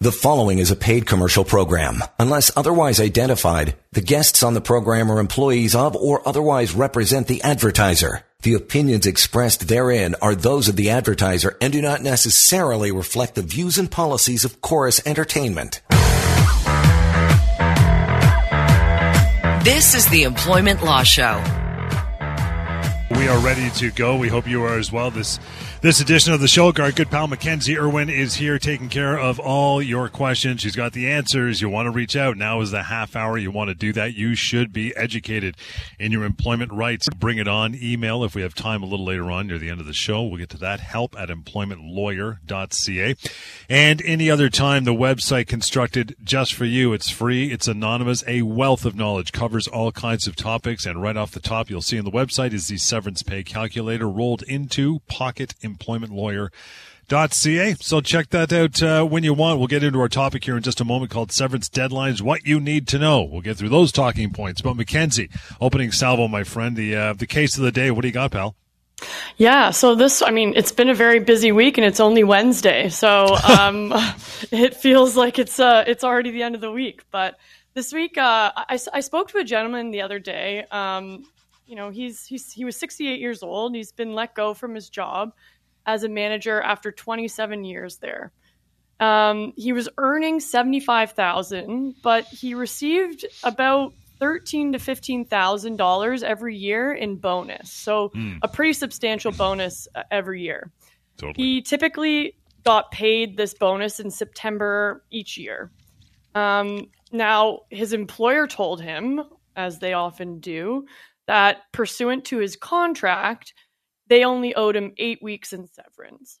The following is a paid commercial program. Unless otherwise identified, the guests on the program are employees of or otherwise represent the advertiser. The opinions expressed therein are those of the advertiser and do not necessarily reflect the views and policies of Chorus Entertainment. This is the Employment Law Show. We are ready to go. We hope you are as well. This this edition of the show, our good pal Mackenzie Irwin is here taking care of all your questions. She's got the answers. You want to reach out. Now is the half hour. You want to do that. You should be educated in your employment rights. Bring it on. Email if we have time a little later on near the end of the show. We'll get to that. Help at employmentlawyer.ca. And any other time, the website constructed just for you. It's free. It's anonymous. A wealth of knowledge covers all kinds of topics. And right off the top, you'll see on the website is the severance pay calculator rolled into Pocket employmentlawyer.ca. So check that out uh, when you want. We'll get into our topic here in just a moment called severance deadlines, what you need to know. We'll get through those talking points. But Mackenzie, opening salvo, my friend, the uh, the case of the day. What do you got, pal? Yeah, so this, I mean, it's been a very busy week and it's only Wednesday. So um, it feels like it's uh, it's already the end of the week. But this week, uh, I, I spoke to a gentleman the other day. Um, you know, he's, he's he was 68 years old. He's been let go from his job as a manager after 27 years there. Um, he was earning 75,000, but he received about thirteen to fifteen thousand dollars every year in bonus. So mm. a pretty substantial bonus uh, every year. Totally. He typically got paid this bonus in September each year. Um, now his employer told him, as they often do, that pursuant to his contract, they only owed him eight weeks in severance.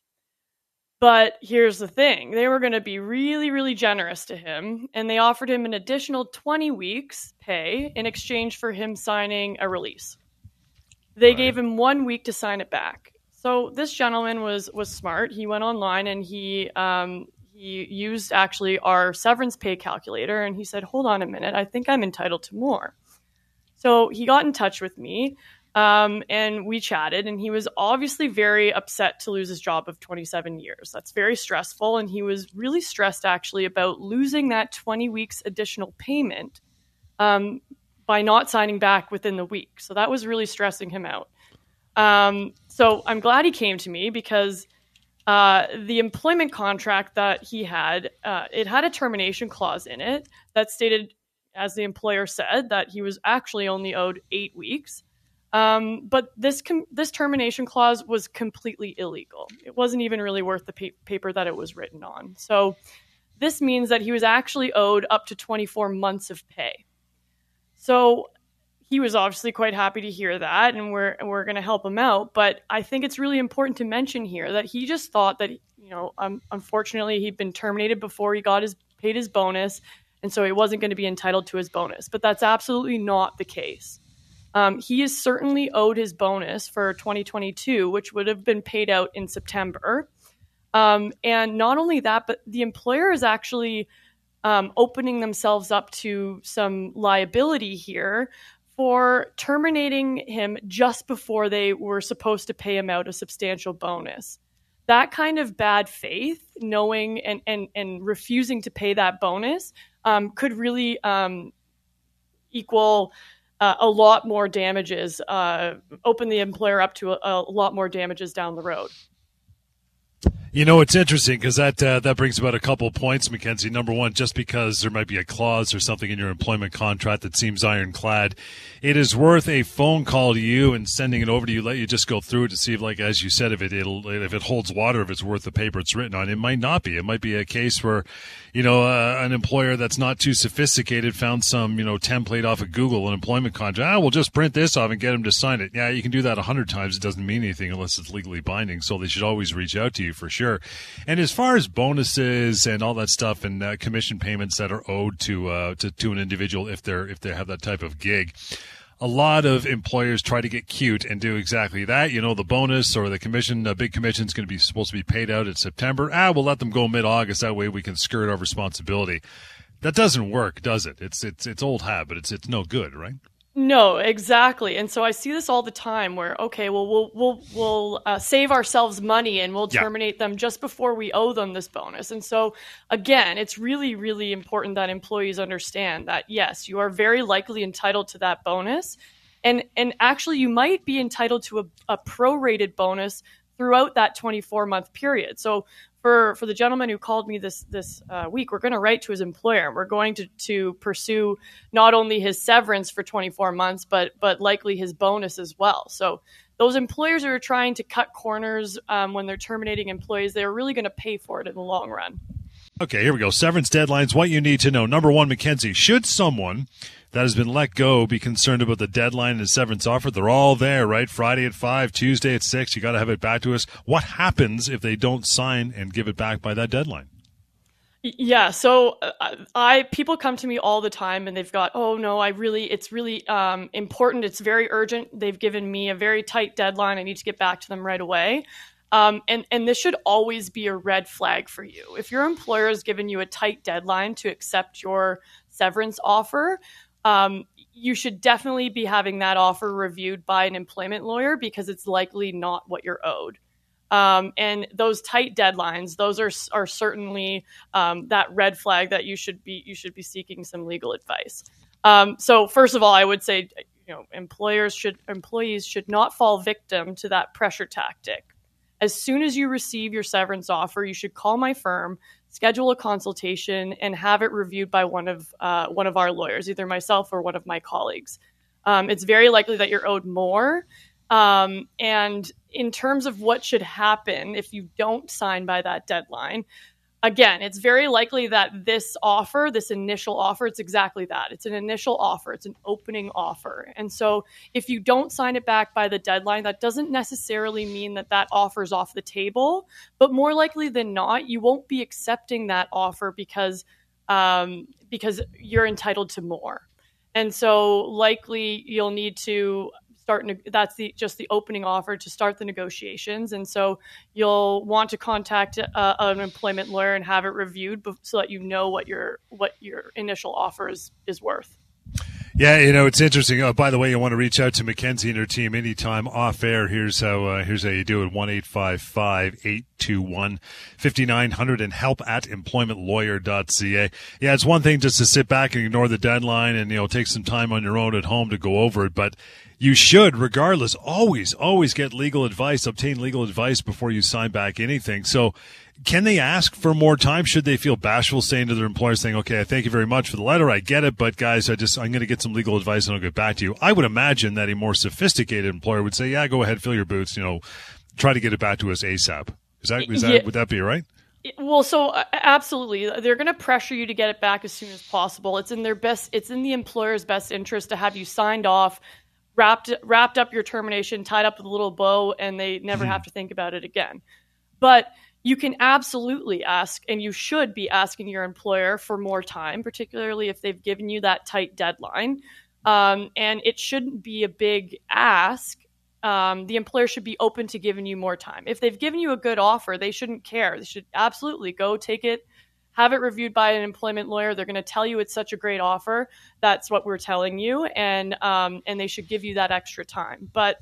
But here's the thing they were going to be really, really generous to him, and they offered him an additional 20 weeks' pay in exchange for him signing a release. They right. gave him one week to sign it back. So this gentleman was was smart. He went online and he um, he used actually our severance pay calculator, and he said, "Hold on a minute, I think I'm entitled to more." So he got in touch with me. Um, and we chatted, and he was obviously very upset to lose his job of 27 years. That's very stressful, and he was really stressed actually about losing that 20 weeks additional payment um, by not signing back within the week. So that was really stressing him out. Um, so I'm glad he came to me because uh, the employment contract that he had, uh, it had a termination clause in it that stated, as the employer said, that he was actually only owed eight weeks. Um, but this com- this termination clause was completely illegal. It wasn't even really worth the pa- paper that it was written on. So this means that he was actually owed up to 24 months of pay. So he was obviously quite happy to hear that, and we're we're going to help him out. But I think it's really important to mention here that he just thought that you know, um, unfortunately, he'd been terminated before he got his paid his bonus, and so he wasn't going to be entitled to his bonus. But that's absolutely not the case. Um, he is certainly owed his bonus for 2022, which would have been paid out in September. Um, and not only that, but the employer is actually um, opening themselves up to some liability here for terminating him just before they were supposed to pay him out a substantial bonus. That kind of bad faith, knowing and, and, and refusing to pay that bonus, um, could really um, equal uh, a lot more damages, uh, open the employer up to a, a, lot more damages down the road. You know, it's interesting because that uh, that brings about a couple points, Mackenzie. Number one, just because there might be a clause or something in your employment contract that seems ironclad, it is worth a phone call to you and sending it over to you. Let you just go through it to see if, like as you said, if it if it holds water, if it's worth the paper it's written on. It might not be. It might be a case where, you know, uh, an employer that's not too sophisticated found some you know template off of Google, an employment contract. Ah, we'll just print this off and get them to sign it. Yeah, you can do that a hundred times. It doesn't mean anything unless it's legally binding. So they should always reach out to you for sure. And as far as bonuses and all that stuff and uh, commission payments that are owed to, uh, to to an individual if they're if they have that type of gig, a lot of employers try to get cute and do exactly that. You know, the bonus or the commission, a big commission is going to be supposed to be paid out in September. Ah, we'll let them go mid August. That way we can skirt our responsibility. That doesn't work, does it? It's it's it's old habit. it's it's no good, right? No, exactly. And so I see this all the time where okay, well we'll we'll we'll uh, save ourselves money and we'll Yeah. terminate them just before we owe them this bonus. And so again, it's really really important that employees understand that yes, you are very likely entitled to that bonus. And and actually you might be entitled to a, a prorated bonus throughout that 24 month period. So for for the gentleman who called me this this uh, week, we're going to write to his employer and we're going to to pursue not only his severance for 24 months, but but likely his bonus as well. So those employers who are trying to cut corners um, when they're terminating employees, they're really going to pay for it in the long run. Okay, here we go. Severance deadlines. What you need to know. Number one, Mackenzie. Should someone that has been let go be concerned about the deadline and the severance offer? They're all there, right? Friday at five, Tuesday at six. You got to have it back to us. What happens if they don't sign and give it back by that deadline? Yeah, so uh, I people come to me all the time and they've got, oh no, I really, it's really um, important. It's very urgent. They've given me a very tight deadline. I need to get back to them right away. Um, and and this should always be a red flag for you. If your employer has given you a tight deadline to accept your severance offer, um, you should definitely be having that offer reviewed by an employment lawyer because it's likely not what you're owed. Um, and those tight deadlines, those are are certainly um, that red flag that you should be you should be seeking some legal advice. Um, so first of all, I would say you know employers should employees should not fall victim to that pressure tactic. As soon as you receive your severance offer, you should call my firm, schedule a consultation, and have it reviewed by one of uh, one of our lawyers, either myself or one of my colleagues. Um, it's very likely that you're owed more. Um, and in terms of what should happen if you don't sign by that deadline, again, it's very likely that this offer, this initial offer, it's exactly that. It's an initial offer, it's an opening offer. And so if you don't sign it back by the deadline, that doesn't necessarily mean that that offer is off the table, but more likely than not, you won't be accepting that offer because um, because you're entitled to more. And so likely you'll need to start that's the just the opening offer to start the negotiations and so you'll want to contact uh, an employment lawyer and have it reviewed so that you know what your what your initial offer is is worth Yeah, you know it's interesting. Oh, by the way, you want to reach out to Mackenzie and her team anytime off air. Here's how. Uh, here's how you do it: one eight five five eight two one fifty nine hundred and help at employmentlawyer.ca. Yeah, it's one thing just to sit back and ignore the deadline and you know take some time on your own at home to go over it, but you should, regardless, always, always get legal advice, obtain legal advice before you sign back anything. So, can they ask for more time? Should they feel bashful saying to their employer, saying, okay, I thank you very much for the letter. I get it, but guys, I just, I'm going to get some legal advice and I'll get back to you. I would imagine that a more sophisticated employer would say, yeah, go ahead, fill your boots, you know, try to get it back to us ASAP. Is that, is that, Yeah. would that be right? Well, so uh, absolutely, they're going to pressure you to get it back as soon as possible. It's in their best. It's in the employer's best interest to have you signed off, wrapped wrapped up your termination, tied up with a little bow, and they never have to think about it again. But you can absolutely ask, and you should be asking your employer for more time, particularly if they've given you that tight deadline. Um, and it shouldn't be a big ask um, the employer should be open to giving you more time. If they've given you a good offer, they shouldn't care. They should absolutely go take it, have it reviewed by an employment lawyer. They're going to tell you it's such a great offer. That's what we're telling you, and um, and they should give you that extra time. But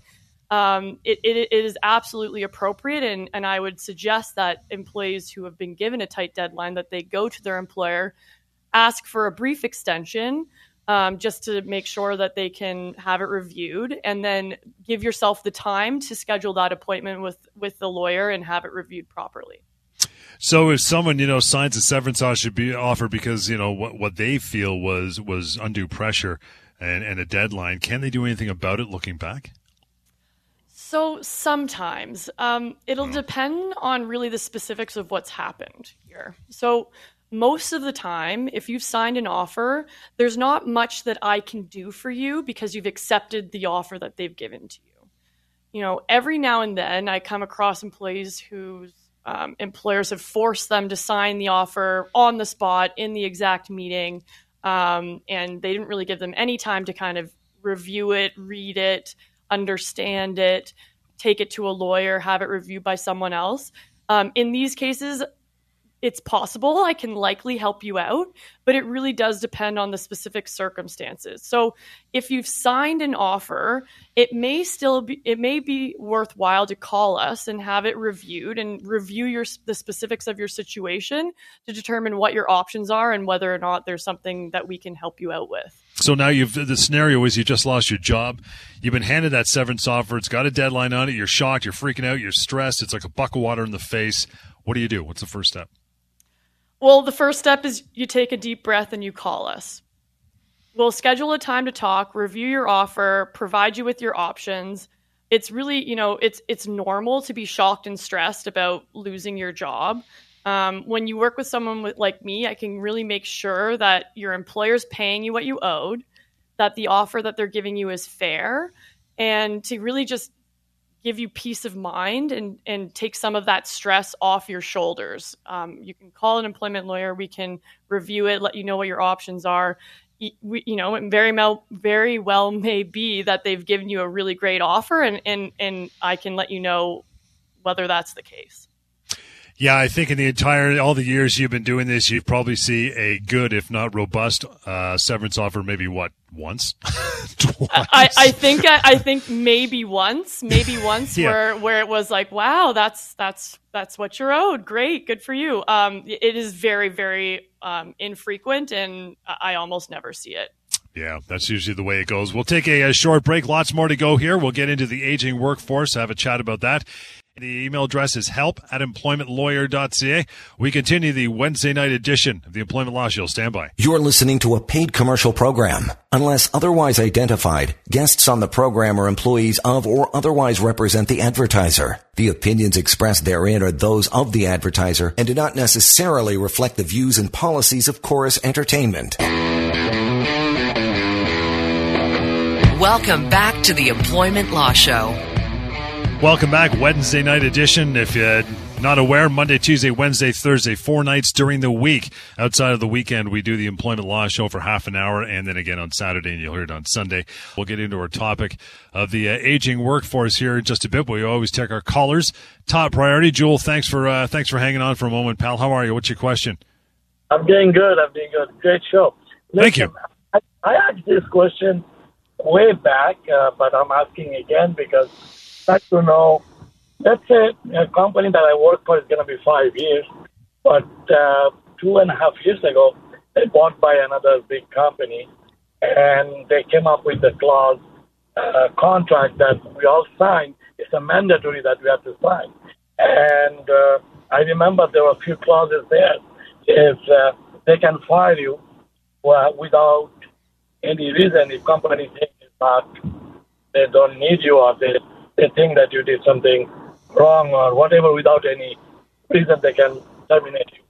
um, it, it, it is absolutely appropriate, and, and I would suggest that employees who have been given a tight deadline that they go to their employer, ask for a brief extension um, just to make sure that they can have it reviewed and then give yourself the time to schedule that appointment with with the lawyer and have it reviewed properly So if someone you know signs a severance should be offer because you know what what they feel was was undue pressure and, and a deadline, can they do anything about it looking back? so sometimes um, it'll depend on really the specifics of what's happened here. So most of the time if you've signed an offer there's not much that i can do for you because you've accepted the offer that they've given to you. You know, every now and then I come across employees whose um, employers have forced them to sign the offer on the spot in the exact meeting, um, and they didn't really give them any time to kind of review it, read it, understand it, take it to a lawyer, have it reviewed by someone else. Um, in these cases, it's possible I can likely help you out, but it really does depend on the specific circumstances. So if you've signed an offer, it may still be it may be worthwhile to call us and have it reviewed and review your the specifics of your situation to determine what your options are and whether or not there's something that we can help you out with. So now you've the scenario is you just lost your job. You've been handed that severance offer. It's got a deadline on it. You're shocked. You're freaking out. You're stressed. It's like a buck of water in the face. What do you do? What's the first step? Well, the first step is you take a deep breath and you call us. We'll schedule a time to talk, review your offer, provide you with your options. It's really, you know, it's it's normal to be shocked and stressed about losing your job. Um, when you work with someone with, like me, I can really make sure that your employer's paying you what you owed, that the offer that they're giving you is fair, and to really just give you peace of mind and and take some of that stress off your shoulders. Um, you can call an employment lawyer. We can review it, let you know what your options are. We, you know, very well, very well may be that they've given you a really great offer, and and and I can let you know whether that's the case. Yeah, I think in the entire all the years you've been doing this, you probably see a good, if not robust, uh, severance offer. Maybe what once, I, I, think I, I, think maybe once, maybe once yeah. where where it was like, wow, that's that's that's what you're owed. Great, good for you. Um, it is very very um, infrequent, and I almost never see it. Yeah, that's usually the way it goes. We'll take a, a, short break. Lots more to go here. We'll get into the aging workforce, have a chat about that. The email address is help at employmentlawyer.ca. We continue the Wednesday night edition of the Employment Law Show. Stand by. You're listening to a paid commercial program. Unless otherwise identified, guests on the program are employees of or otherwise represent the advertiser. The opinions expressed therein are those of the advertiser and do not necessarily reflect the views and policies of Chorus Entertainment. Welcome back to the Employment Law Show. Welcome back, Wednesday night edition. If you're not aware, Monday, Tuesday, Wednesday, Thursday, four nights during the week. Outside of the weekend, we do the Employment Law Show for half an hour, and then again on Saturday, and you'll hear it on Sunday. We'll get into our topic of the uh, aging workforce here in just a bit. We always take our callers. Top priority, Jewel. Thanks for uh, thanks for hanging on for a moment, pal. How are you? What's your question? I'm doing good. I'm doing good. Great show. Listen, Thank you. I, I asked this question way back, uh, but I'm asking again because like to know, say a company that I work for is going to be five years, but uh, two and a half years ago, they bought by another big company, and they came up with the clause, uh, contract that we all signed. It's a mandatory that we have to sign. And uh, I remember there were a few clauses there. If uh, they can fire you without any reason, if company thinks not, they don't need you or they they think that you did something wrong or whatever without any reason they can terminate you.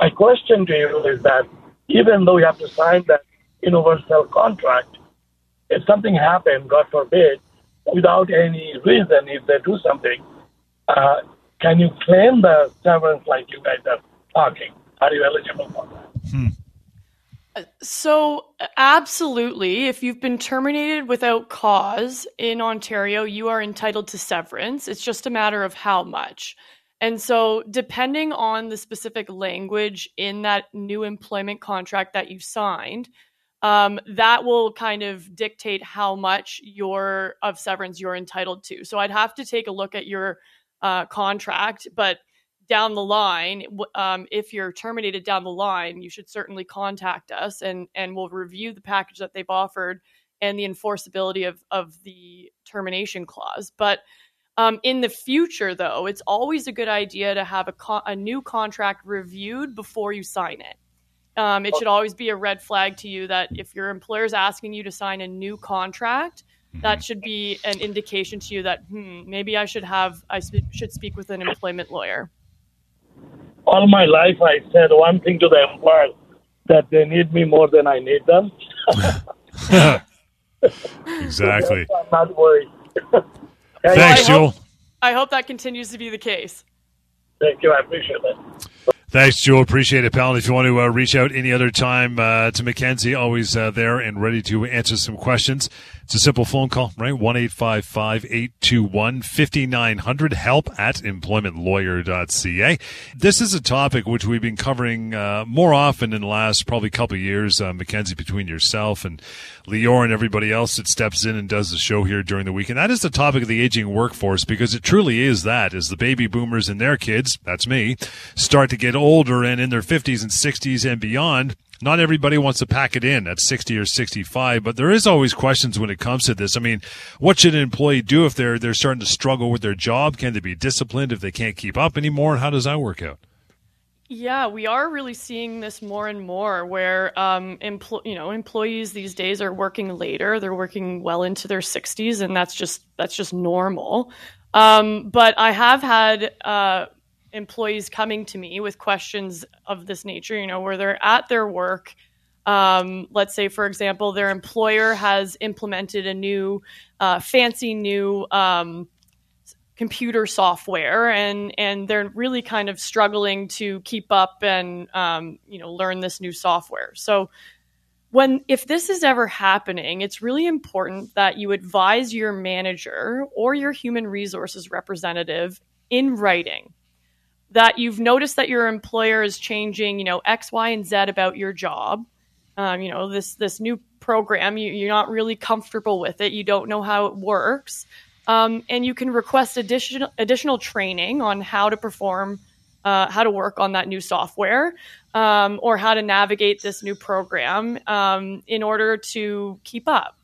My question to you is that even though you have to sign that universal contract, if something happened, God forbid, without any reason, if they do something, uh, can you claim the severance like you guys are talking? Are you eligible for that? Hmm. So, absolutely. If you've been terminated without cause in Ontario, you are entitled to severance. It's just a matter of how much. And so, depending on the specific language in that new employment contract that you signed, um, that will kind of dictate how much your of severance you're entitled to. So, I'd have to take a look at your uh, contract, but down the line, um, if you're terminated down the line, you should certainly contact us and and we'll review the package that they've offered and the enforceability of of the termination clause. But um, in the future, though, it's always a good idea to have a, a new contract reviewed before you sign it. Um, it should always be a red flag to you that if your employer is asking you to sign a new contract, that mm-hmm. should be an indication to you that hmm, maybe I should have I sp- should speak with an employment lawyer all my life I said one thing to the employers that they need me more than I need them. exactly. I'm not worried. Thanks, Joel. I hope that continues to be the case. Thank you. I appreciate that. Thanks, Joe. Appreciate it, pal. And if you want to uh, reach out any other time uh, to Mackenzie, always uh, there and ready to answer some questions. It's a simple phone call, right? 1 821 5900. Help at employmentlawyer.ca. This is a topic which we've been covering uh, more often in the last probably couple of years, uh, Mackenzie, between yourself and Lior and everybody else that steps in and does the show here during the week. And that is the topic of the aging workforce because it truly is that as the baby boomers and their kids, that's me, start to get older and in their 50s and 60s and beyond, not everybody wants to pack it in at 60 or 65, but there is always questions when it comes to this. I mean, what should an employee do if they're they're starting to struggle with their job? Can they be disciplined if they can't keep up anymore? And how does that work out? Yeah, we are really seeing this more and more, where um, empl- you know employees these days are working later. They're working well into their 60s, and that's just that's just normal. Um, but I have had uh, employees coming to me with questions of this nature, you know, where they're at their work. Um, let's say, for example, their employer has implemented a new, uh, fancy new um, computer software, and and they're really kind of struggling to keep up and um, you know learn this new software. So when if this is ever happening, it's really important that you advise your manager or your human resources representative in writing that you've noticed that your employer is changing, you know, X, Y, and Z about your job. Um, you know, this this new program, you, you're not really comfortable with it. You don't know how it works, um, and you can request additional additional training on how to perform, uh, how to work on that new software, um, or how to navigate this new program um, in order to keep up.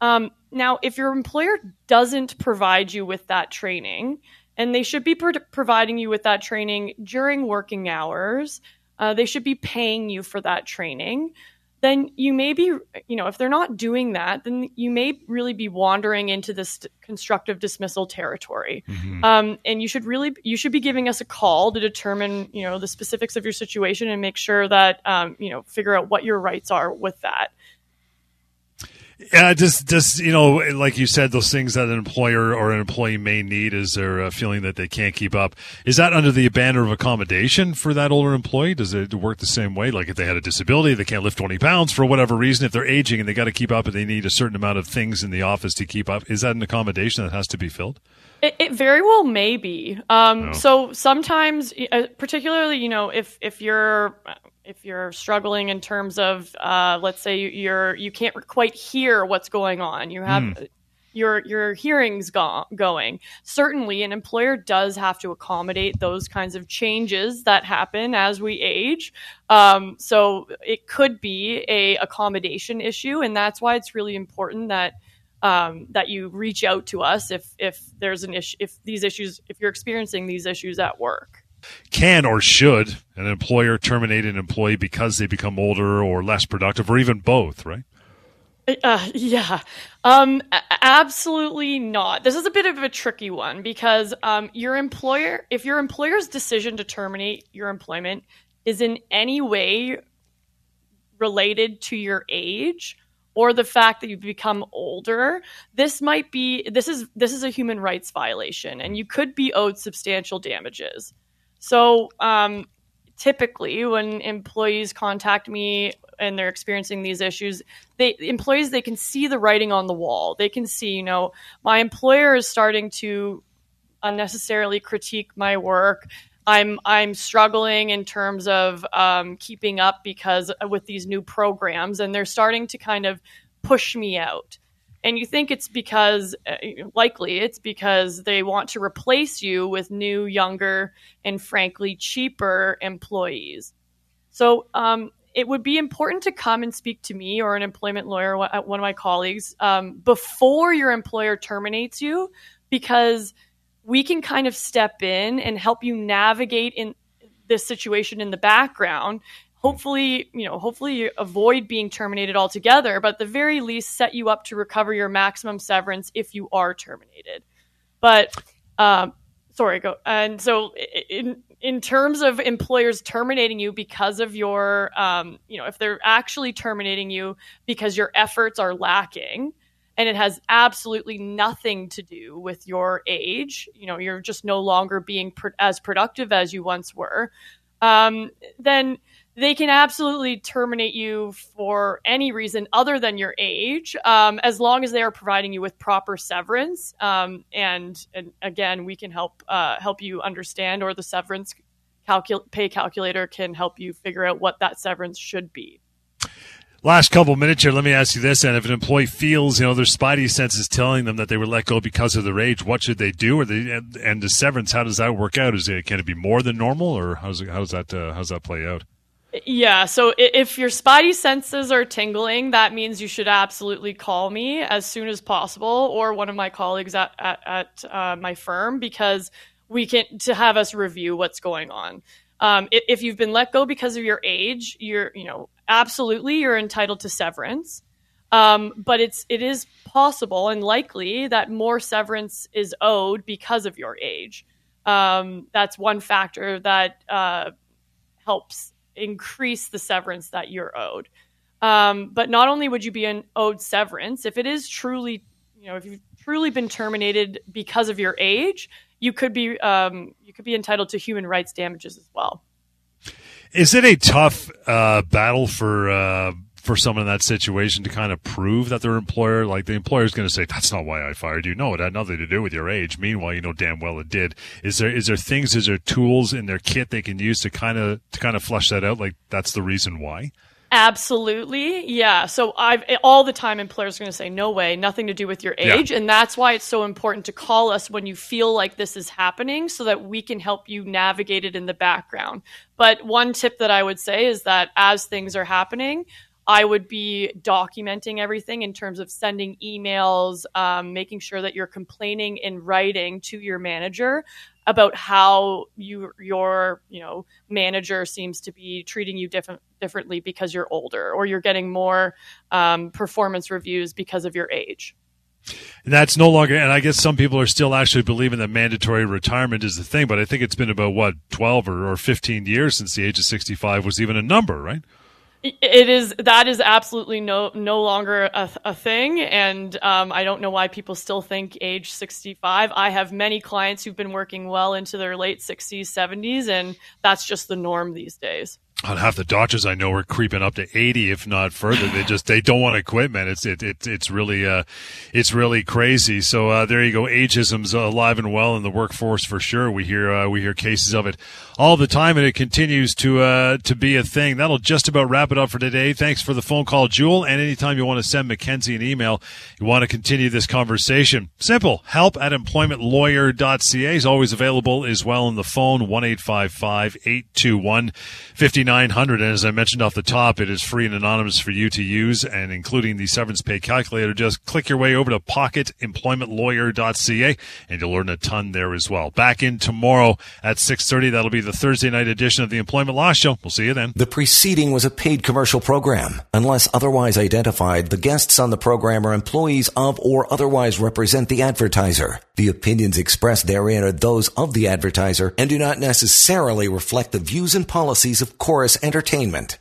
Um, now, if your employer doesn't provide you with that training, and they should be pro- providing you with that training during working hours. Uh, they should be paying you for that training. Then you may be, you know, if they're not doing that, then you may really be wandering into this constructive dismissal territory. Mm-hmm. Um, and you should really, you should be giving us a call to determine, you know, the specifics of your situation and make sure that, um, you know, figure out what your rights are with that. Yeah, just just you know, like you said, those things that an employer or an employee may need is their uh, feeling that they can't keep up. Is that under the banner of accommodation for that older employee? Does it work the same way? Like if they had a disability, they can't lift twenty pounds for whatever reason. If they're aging and they got to keep up, and they need a certain amount of things in the office to keep up, is that an accommodation that has to be filled? It, it very well may be. Um, oh. So sometimes, uh, particularly, you know, if if you're if you're struggling in terms of uh, let's say you're you can't quite hear what's going on you have mm. your your hearings go- going certainly an employer does have to accommodate those kinds of changes that happen as we age um, so it could be a accommodation issue and that's why it's really important that um, that you reach out to us if if there's an issue if these issues if you're experiencing these issues at work can or should an employer terminate an employee because they become older or less productive or even both, right? Uh, yeah, um, absolutely not. This is a bit of a tricky one because um, your employer, if your employer's decision to terminate your employment is in any way related to your age or the fact that you've become older, this might be this is this is a human rights violation, and you could be owed substantial damages. So um, typically, when employees contact me and they're experiencing these issues, they employees they can see the writing on the wall. They can see, you know, my employer is starting to unnecessarily critique my work. I'm I'm struggling in terms of um, keeping up because with these new programs, and they're starting to kind of push me out. And you think it's because uh, likely it's because they want to replace you with new younger and frankly cheaper employees. So um, it would be important to come and speak to me or an employment lawyer one of my colleagues um, before your employer terminates you because we can kind of step in and help you navigate in this situation in the background hopefully, you know, hopefully you avoid being terminated altogether, but at the very least set you up to recover your maximum severance if you are terminated. But um, sorry, go. And so in in terms of employers terminating you because of your, um, you know, if they're actually terminating you because your efforts are lacking. And it has absolutely nothing to do with your age. You know, you're just no longer being as productive as you once were um, then they can absolutely terminate you for any reason other than your age, um, as long as they are providing you with proper severance. Um, and, and, again, we can help uh, help you understand, or the severance calcul- pay calculator can help you figure out what that severance should be. Last couple minutes here, let me ask you this: And if an employee feels, you know, their spidey senses telling them that they were let go because of their age, what should they do? Or they and, and the severance, how does that work out? Is it can it be more than normal, or how's it, how does that uh, how's that play out? Yeah, so if your spidey senses are tingling, that means you should absolutely call me as soon as possible, or one of my colleagues at at, at uh, my firm, because we can to have us review what's going on. Um, if you've been let go because of your age, you're, you know, absolutely you're entitled to severance. Um, but it's it is possible and likely that more severance is owed because of your age. Um, that's one factor that uh, helps increase the severance that you're owed. Um, but not only would you be an owed severance, if it is truly, you know, if you've truly been terminated because of your age, you could be um, you could be entitled to human rights damages as well. Is it a tough uh, battle for uh, for someone in that situation to kind of prove that their employer, like the employer, is going to say that's not why I fired you? No, it had nothing to do with your age. Meanwhile, you know damn well it did. Is there is there things, is there tools in their kit they can use to kind of to kind of flush that out? Like that's the reason why. Absolutely. Yeah. So I've all the time employers are going to say no way, nothing to do with your age, yeah. and that's why it's so important to call us when you feel like this is happening so that we can help you navigate it in the background. But one tip that I would say is that as things are happening, I would be documenting everything in terms of sending emails, um, making sure that you're complaining in writing to your manager about how you your you know manager seems to be treating you different differently because you're older or you're getting more um, performance reviews because of your age. And that's no longer, and I guess some people are still actually believing that mandatory retirement is the thing, but I think it's been about what, 12 or, or 15 years since the age of 65 was even a number, right? It is that is absolutely no no longer a, a thing. And um, i don't know why people still think age 65 i have many clients who've been working well into their late 60s 70s and that's just the norm these days on half the doctors I know are creeping up to 80, if not further. They just, they don't want to quit, man. It's, it, it it's really, uh, it's really crazy. So, uh, there you go. Ageism's alive and well in the workforce for sure. We hear, uh, we hear cases of it all the time and it continues to, uh, to be a thing. That'll just about wrap it up for today. Thanks for the phone call, Jewel. And anytime you want to send Mackenzie an email, you want to continue this conversation. Simple. Help at employmentlawyer.ca is always available as well on the phone, 1 821 5900. And as I mentioned off the top, it is free and anonymous for you to use, and including the severance pay calculator. Just click your way over to pocketemploymentlawyer.ca, and you'll learn a ton there as well. Back in tomorrow at 6.30. That'll be the Thursday night edition of the Employment Law Show. We'll see you then. The preceding was a paid commercial program. Unless otherwise identified, the guests on the program are employees of or otherwise represent the advertiser. The opinions expressed therein are those of the advertiser and do not necessarily reflect the views and policies of Chorus Entertainment.